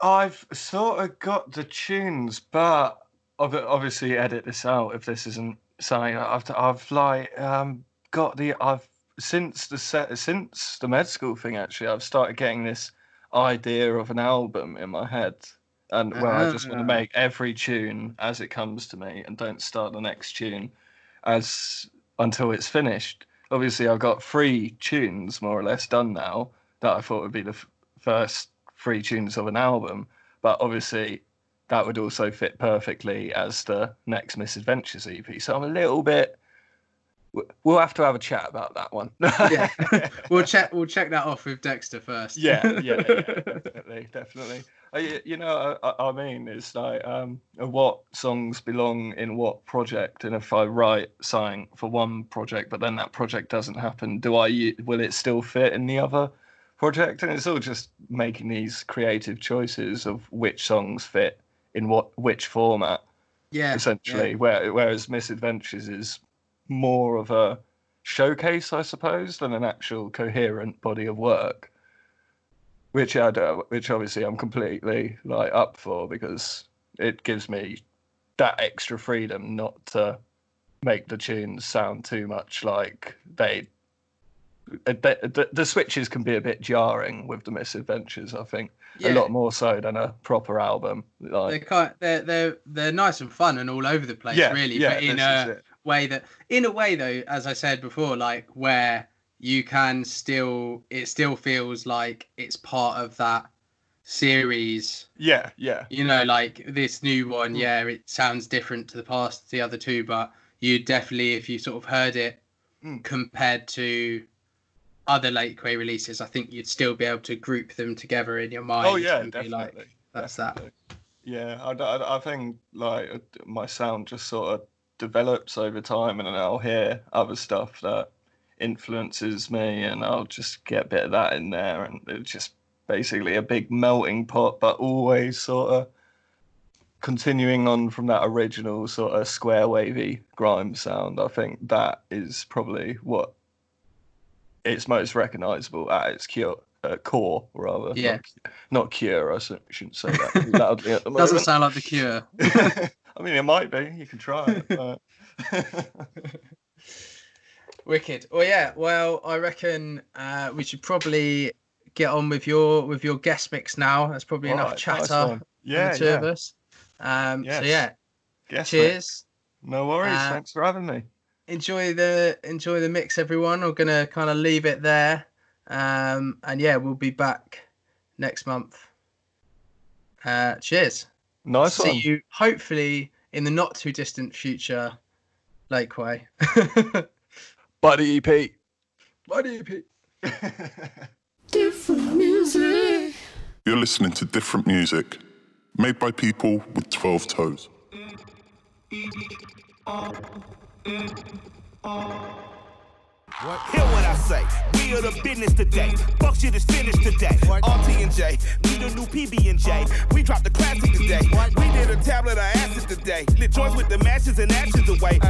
E: I've sort of got the tunes, but ob- obviously edit this out if this isn't something I've I've like um got the I've since the set since the med school thing actually I've started getting this idea of an album in my head and where I just want
C: Ah.
E: to make every tune as it comes to me and don't start the next tune as until it's finished. Obviously, I've got three tunes more or less done now that I thought would be the f- first three tunes of an album, but obviously that would also fit perfectly as the next Misadventures EP. So I'm a little bit. We'll have to have a chat about that one.
C: yeah we'll check we'll check that off with dexter first
E: yeah, yeah, yeah, definitely, definitely. Uh, You know, I, I I mean, it's like um, uh, what songs belong in what project, and if I write something for one project, but then that project doesn't happen, do I? Will it still fit in the other project? And it's all just making these creative choices of which songs fit in what which format
C: yeah
E: essentially. Where, whereas Misadventures is more of a showcase, I suppose, than an actual coherent body of work. Which I do, which obviously I'm completely like up for because it gives me that extra freedom not to make the tunes sound too much like they. The, the, the switches can be a bit jarring with the misadventures. I think
C: yeah.
E: a lot more so than a proper album. Like,
C: they're kind they're they're they're nice and fun and all over the place
E: yeah,
C: really
E: yeah,
C: but in a way that in a way though as i said before like where you can still it still feels like it's part of that series
E: Yeah, yeah,
C: you know like this new one
E: Mm.
C: yeah it sounds different to the past the other two but you definitely if you sort of heard it
E: Mm.
C: compared to other Lakeway releases i think you'd still be able to group them together in your mind
E: Oh yeah, definitely.
C: like, that's that.
E: definitely. Yeah, I, think like uh, my sound just sort of develops over time, and then I'll hear other stuff that influences me, and I'll just get a bit of that in there, and it's just basically a big melting pot, but always sort of continuing on from that original sort of square wavy grime sound. I think that is probably what it's most recognizable at its cure, uh, core, rather.
C: Yeah.
E: Not, not cure, I shouldn't say that loudly at the moment.
C: doesn't sound like the cure
E: I mean, it might be. You can try it. But...
C: Wicked. Well, yeah. Well, I reckon uh, we should probably get on with your with your guest mix now. That's probably enough
E: Alright, nice
C: chatter from
E: Yeah,
C: the two of
E: yeah.
C: us. Um,
E: Yes.
C: So yeah, cheers.
E: No worries.
C: Uh,
E: Thanks for having me.
C: Enjoy the enjoy the mix, everyone. We're gonna kind of leave it there, um, and yeah, we'll be back next month. Uh, cheers.
E: Nice
C: See
E: one.
C: you hopefully in the not too distant future, Lakeway.
E: Buddy EP.
C: Buddy EP. Different music.
B: You're listening to different music made by people with 12 toes.
F: Hear what I say. We are the business today. Fuck shit is finished today. RT and J, we the new PB and J. We dropped the classic today. We did a tablet of acid today. Lit joints with the matches and actions away.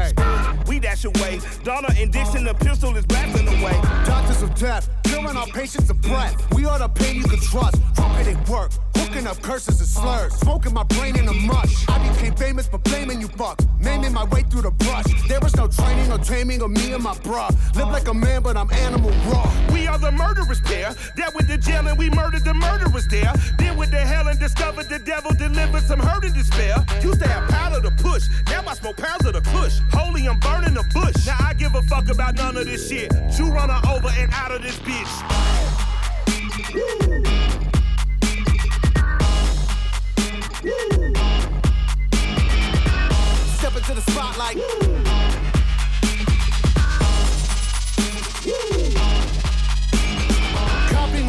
F: We dash away. Donna and Dixon, the pistol is blasting away.
G: Doctors of death, killing our patients of breath. We are the pain you can trust. How can it work, Cooking up curses and slurs, smoking my brain in a mush. I became famous for blaming you fucks, maiming my way through the brush. There was no training or taming of me and my bruh. Live like a man, but I'm animal raw.
F: We are the murderous pair. That went to jail and we murdered the murderers there. Then went to hell and discovered the devil delivered some hurt and despair. Used to have powder to push. Now I smoke pounds of the kush. Holy, I'm burning the bush. Now I give a fuck about none of this shit. Two runner over and out of this bitch.
G: Step into the spotlight. Copying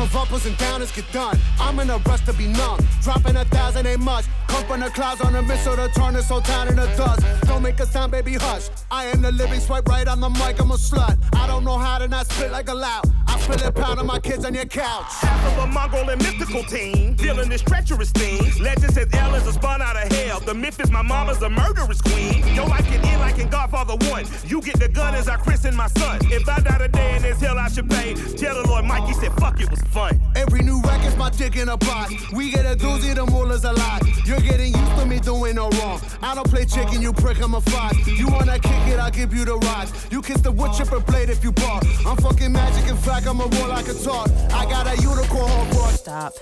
G: of uppers and downers get done. I'm in a rush to be numb. Dropping a thousand ain't much. Come from the clouds on a missile to turn this whole town into dust. Don't make a sound, baby, hush. I am the living swipe right on the mic, I'm a slut. I don't know how to not spit like a loud. I spill it pound on my kids on your couch.
F: Half of a Mongol and mythical team. Dealing this treacherous thing. Legend says L is a spawn out of hell. The myth is my mama's a murderous queen. Yo, I can end like in Godfather 1. You get the gun as I christen my son. If I die today in this hell, I should pay. Tell the Lord Mikey said, fuck, it was fun.
G: Every new record's my dick in a box. We get a doozy, the mullah's a lot. You're getting used to me doing no wrong. I don't play chicken, you prick, I'm a fox. You wanna kick it, I'll give you the rocks. You kiss the wood chipper blade if you bark. I'm fucking magic, in fact, I'm a war like a talk. I got a unicorn horn
D: Stop.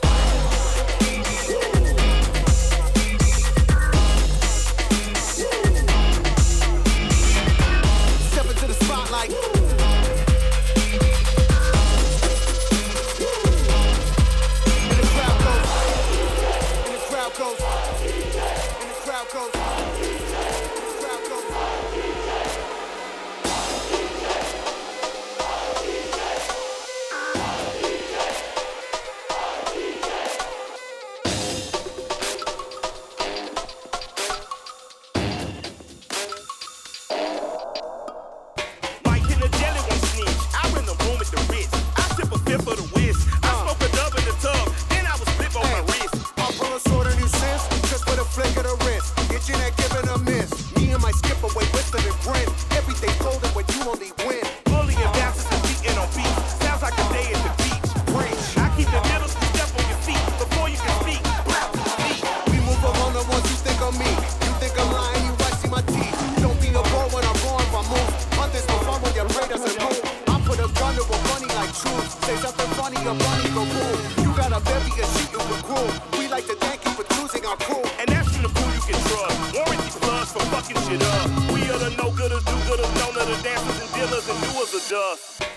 G: Say something funny, a bunny go cool. You got a bevy of shit you can groom. We like to thank you for choosing our crew.
F: And that's from the crew you can trust. Warranty plugs for fucking shit up. We are the no gooders, do gooders, known of the dancers and dealers and doers of dust.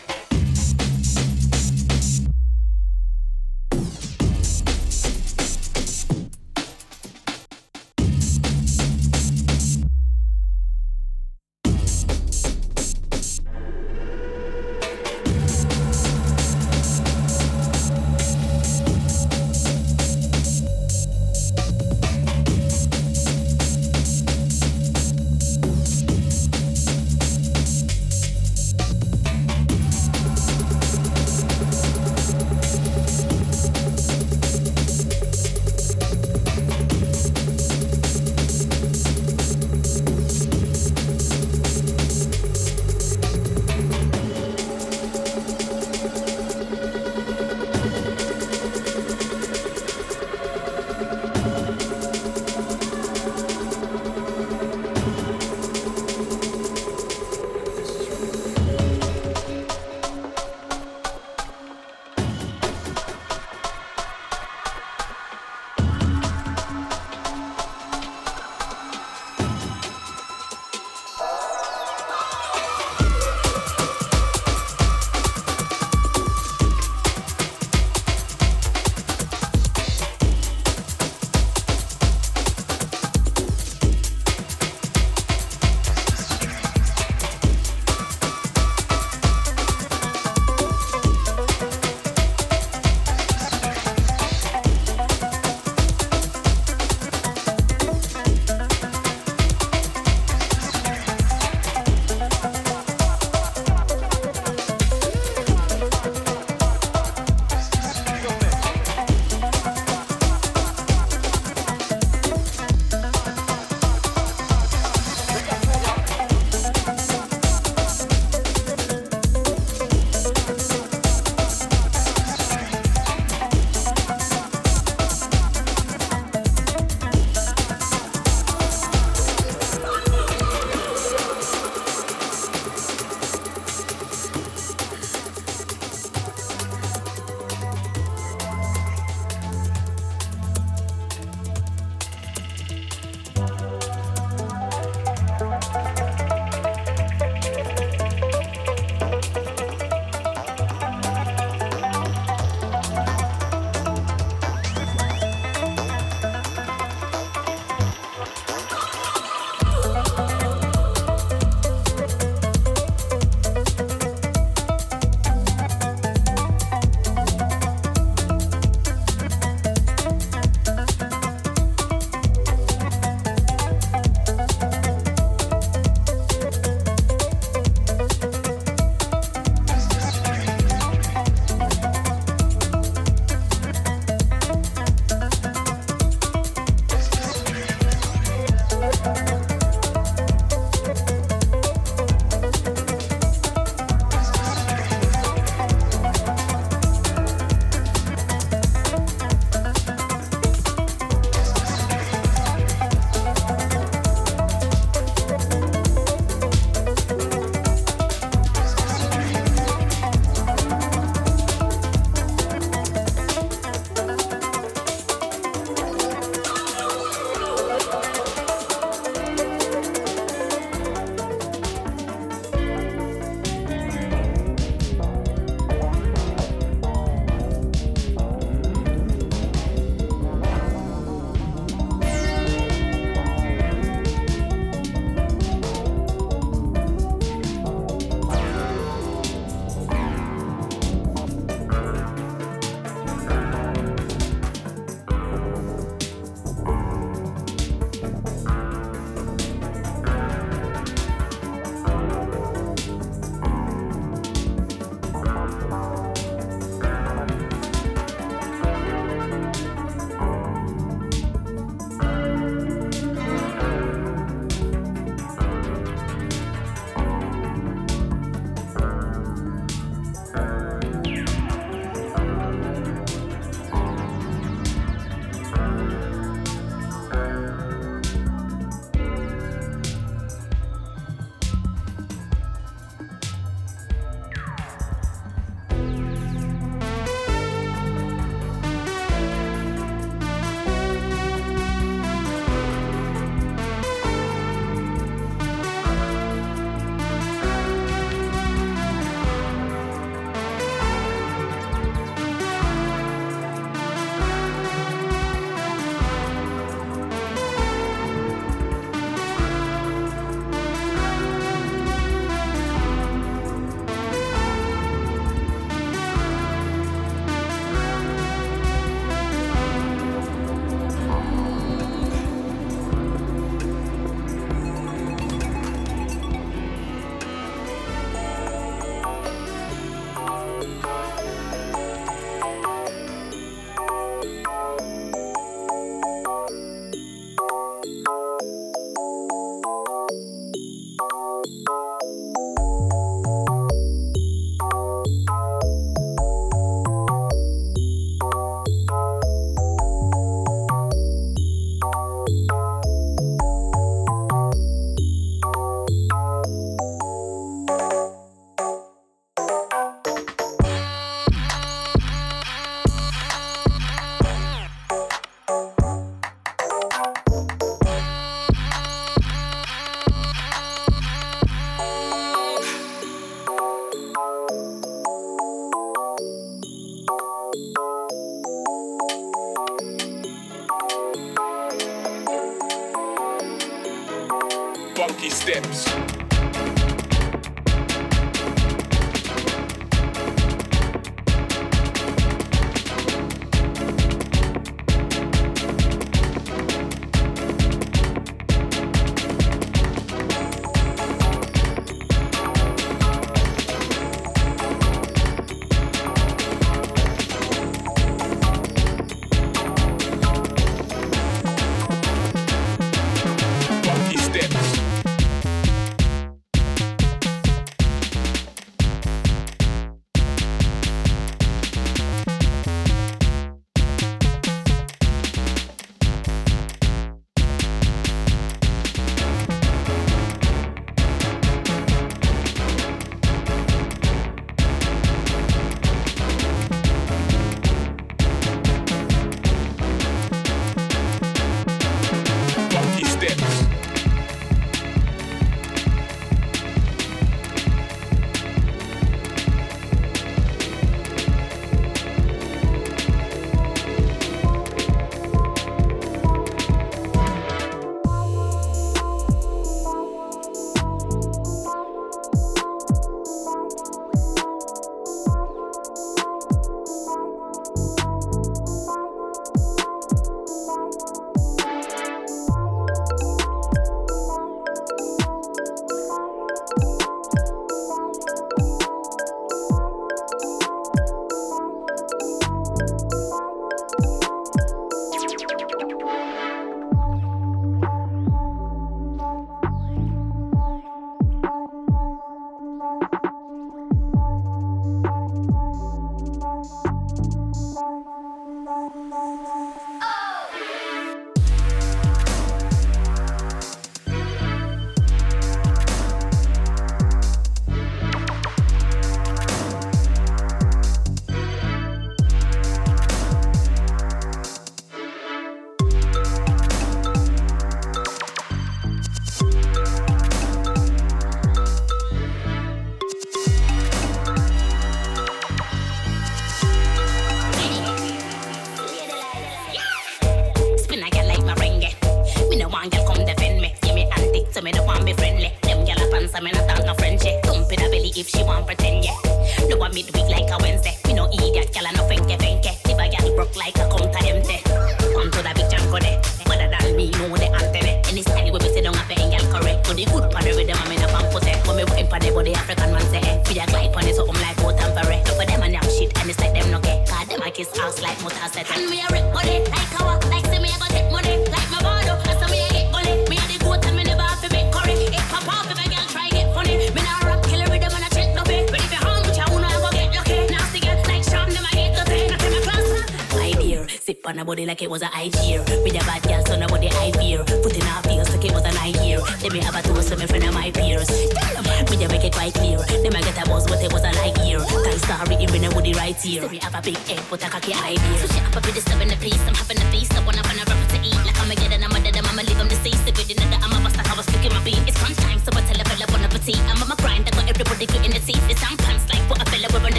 H: like it was an eye cheer. With a bad girl, so nobody I fear. Putting our feels like it was a eye year. Let me have a toast with my friend and my peers. With a make it quite clear. Let me get a buzz, but it was a light year. Thanks to her, even with the right Let me have a big head, but a cocky idea.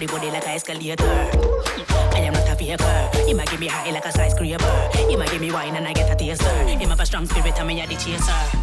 H: the body like escalator. I am not a faker. He might give me high like a skyscraper. He might give me wine and I get a taster. He might have a strong spirit and me a the chaser.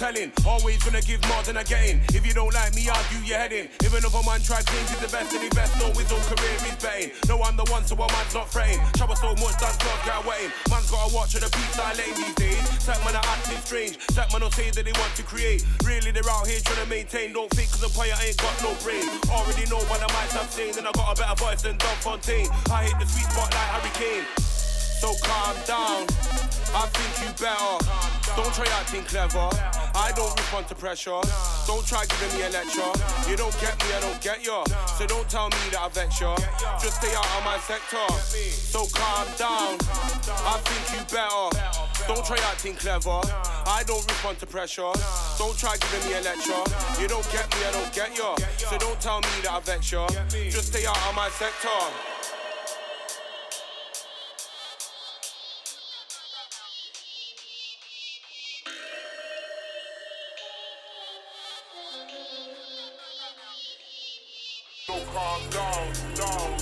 F: Telling. Always gonna give more than I getting. If you don't like me, argue your head in. If another man try claim he's the best, and he best know his own career is betting. No, I'm the one, so a man's not fretting. Trouble so much, dance club get wetting. Man's gotta watch for the I lane these days. Tech man are acting strange. Tech man will say that they want to create. Really, they're out here trying to maintain. Don't think cause a player ain't got no brain. Already know what I might have seen. And I got a better voice than Don Fontaine. I hit the sweet spot like Harry Kane. So calm down. I think you better. Don't try acting clever. I don't respond to pressure. Don't try giving me a lecture. You don't get me, I don't get you. So don't tell me that I vex you. Just stay out of my sector. So calm down. I think you better. Don't try acting clever. I don't respond to pressure. Don't try giving me a lecture. You don't get me, I don't get you. So don't tell me that I vex you. Just stay out of my sector. So calm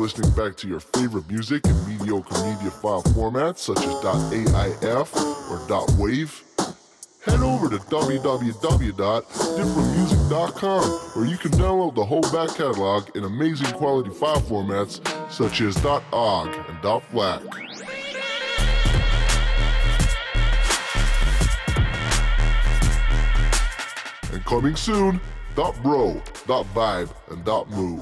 B: listening back to your favorite music in mediocre media file formats such as .aif or .wave? Head over to www.differentmusic.com where you can download the whole back catalog in amazing quality file formats such as .ogg and .flac. And coming soon, .bro, .vibe, and .moo.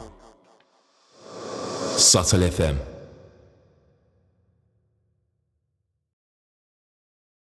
A: Subtle FM.